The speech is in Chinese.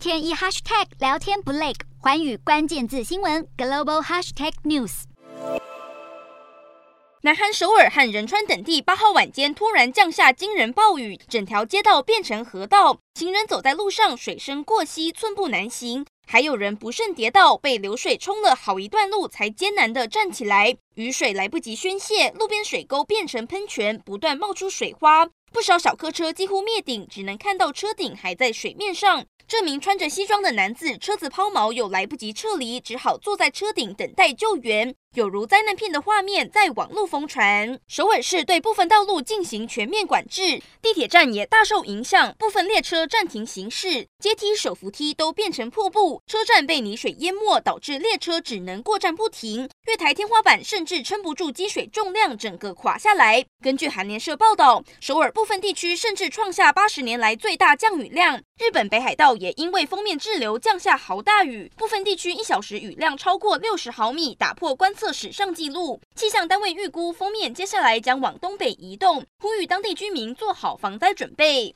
天一 hashtag 聊天不累，环宇关键字新闻 global hashtag news。南韩首尔和仁川等地八号晚间突然降下惊人暴雨，整条街道变成河道，行人走在路上水深过膝，寸步难行。还有人不慎跌倒，被流水冲了好一段路才艰难地站起来。雨水来不及宣泄，路边水沟变成喷泉，不断冒出水花。不少小客车几乎灭顶，只能看到车顶还在水面上。这名穿着西装的男子，车子抛锚又来不及撤离，只好坐在车顶等待救援。有如灾难片的画面在网络疯传。首尔市对部分道路进行全面管制，地铁站也大受影响，部分列车暂停行驶，阶梯、手扶梯都变成瀑布，车站被泥水淹没，导致列车只能过站不停。月台天花板甚至撑不住积水重量，整个垮下来。根据韩联社报道，首尔部分地区甚至创下八十年来最大降雨量。日本北海道也因为锋面滞留降下豪大雨，部分地区一小时雨量超过六十毫米，打破观测史上纪录。气象单位预估封面接下来将往东北移动，呼吁当地居民做好防灾准备。